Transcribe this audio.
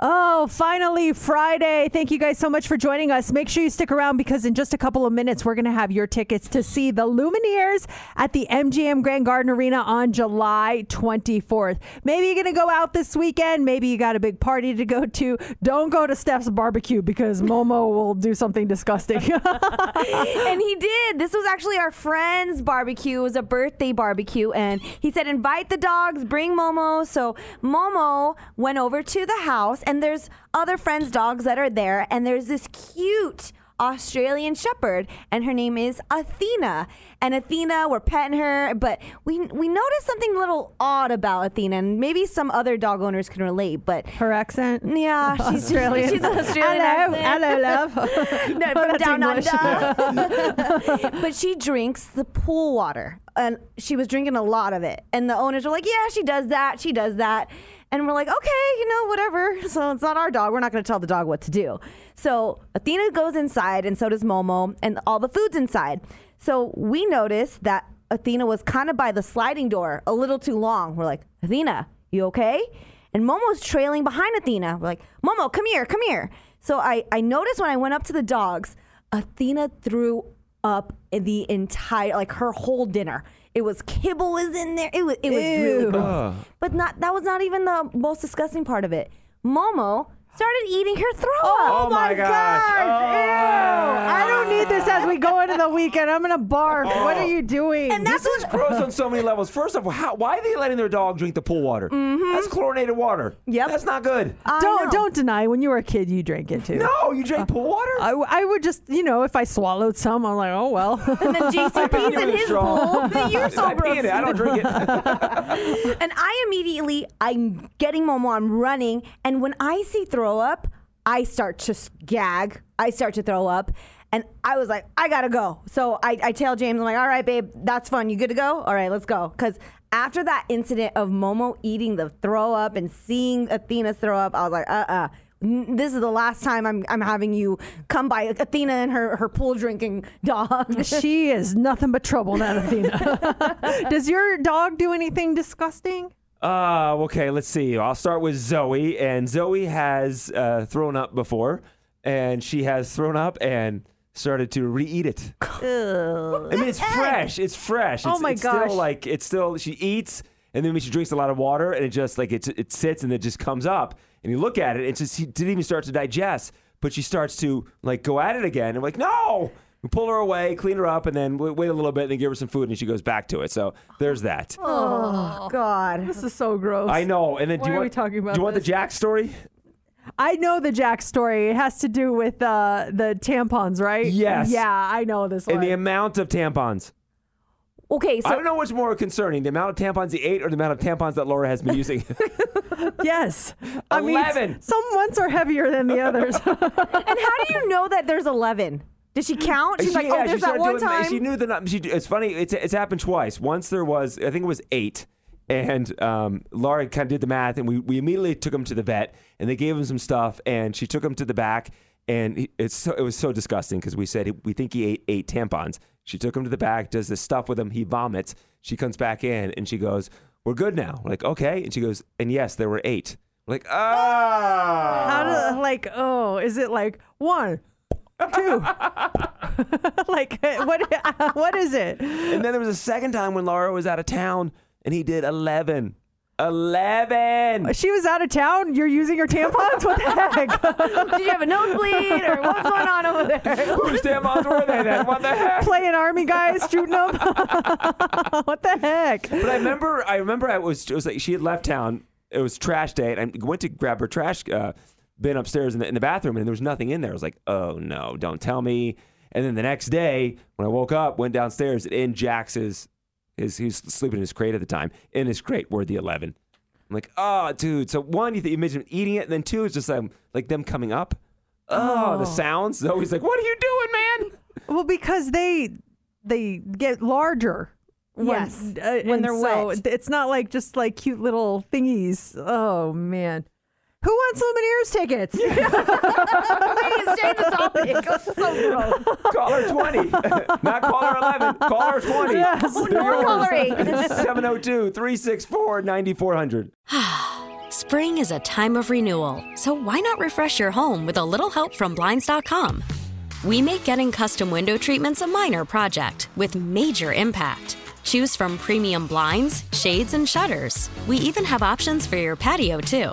Oh, finally, Friday. Thank you guys so much for joining us. Make sure you stick around because in just a couple of minutes, we're going to have your tickets to see the Lumineers at the MGM Grand Garden Arena on July 24th. Maybe you're going to go out this weekend. Maybe you got a big party to go to. Don't go to Steph's barbecue because Momo will do something disgusting. and he did. This was actually our friend's barbecue. It was a birthday barbecue. And he said, invite the dogs, bring Momo. So Momo went over to the house, and there's other friends' dogs that are there. And there's this cute Australian Shepherd, and her name is Athena. And Athena, we're petting her, but we we noticed something a little odd about Athena, and maybe some other dog owners can relate. But Her accent? yeah, she's Australian. She's an Australian. Hello, hello, love. No, from That's down English. Uh, under. Uh. but she drinks the pool water, and she was drinking a lot of it. And the owners were like, "Yeah, she does that. She does that." And we're like, "Okay, you know, whatever." So it's not our dog. We're not going to tell the dog what to do. So Athena goes inside, and so does Momo, and all the food's inside. So we noticed that Athena was kind of by the sliding door a little too long. We're like, "Athena, you okay?" And Momo's trailing behind Athena. We're like, Momo, come here, come here. So I, I noticed when I went up to the dogs, Athena threw up the entire, like her whole dinner. It was kibble was in there. It was it was really gross. But not that was not even the most disgusting part of it. Momo started eating her throw oh up. Oh my gosh. I don't need this as we go into the weekend. I'm going to barf. What are you doing? And that's This is gross on so many levels. First of all, how, why are they letting their dog drink the pool water? That's chlorinated water. Mm-hmm. Yep. That's not good. I don't know. don't deny when you were a kid you drank it too. no, you drink pool water? I would just, you know, if I swallowed some, I'm like, oh well. And then JCP's in his Strong. pool. You're so I pee in gross. it. I don't drink it. And I immediately, I'm getting Momo, I'm running. And when I see throw up, I start to gag. I start to throw up. And I was like, I gotta go. So I, I tell James, I'm like, all right, babe, that's fun. You good to go? All right, let's go. Because after that incident of Momo eating the throw up and seeing Athena's throw up, I was like, uh uh This is the last time I'm, I'm having you come by Athena and her, her pool drinking dog. she is nothing but trouble, that Athena. Does your dog do anything disgusting? Uh, okay, let's see. I'll start with Zoe. And Zoe has uh, thrown up before, and she has thrown up and started to re-eat it. I mean, it's fresh. It's fresh. Oh It's, my it's gosh. Still like it's still she eats, and then when she drinks a lot of water, and it just like it it sits and it just comes up, and you look at it, it just she didn't even start to digest, but she starts to like go at it again. and like no. We pull her away, clean her up, and then wait, wait a little bit, and then give her some food, and she goes back to it. So there's that. oh, God. This is so gross. I know. And then do Why you are want we talking about Do you want this? the Jack story? I know the Jack story. It has to do with uh, the tampons, right? Yes. Yeah, I know this one. And the amount of tampons. Okay, so I don't know what's more concerning: the amount of tampons he ate, or the amount of tampons that Laura has been using. yes. I mean, 11. some months are heavier than the others. And how do you know that there's 11? Did she count? She's She- like, yeah, oh, she there's that started one doing- time. She knew the. She, it's funny. It's it's happened twice. Once there was, I think it was eight, and um, Laura kind of did the math, and we we immediately took him to the vet, and they gave him some stuff, and she took him to the back, and he, it's so, it was so disgusting because we said we think he ate eight tampons. She took him to the back, does this stuff with him. He vomits. She comes back in, and she goes, "We're good now." We're like, okay, and she goes, "And yes, there were eight. We're like, ah. How do like? Oh, is it like one, two? like what? What is it? And then there was a second time when Laura was out of town and he did 11. 11. She was out of town. You're using your tampons. What the heck? Did you have a nosebleed or what's going on over there? Whose tampons were they then? What the heck? Playing army guys, shooting them. what the heck? But I remember, I remember I was, it was like she had left town. It was trash day, and I went to grab her trash uh, bin upstairs in the, in the bathroom, and there was nothing in there. I was like, oh no, don't tell me. And then the next day, when I woke up, went downstairs, in Jax's His he was sleeping in his crate at the time. In his crate were the eleven. I'm like, oh, dude. So one, you, th- you imagine eating it, and then two, it's just um, like them coming up. Oh, the sounds. So he's like, what are you doing, man? Well, because they they get larger. When, Yes, uh, when and they're so wet. It's not like just like cute little thingies. Oh man, who wants Lumineers tickets? Please change the topic. so gross. Caller 20. Not caller 11. Caller 20. Yes. No more coloring. 702 364 9400. Spring is a time of renewal, so why not refresh your home with a little help from Blinds.com? We make getting custom window treatments a minor project with major impact. Choose from premium blinds, shades, and shutters. We even have options for your patio, too.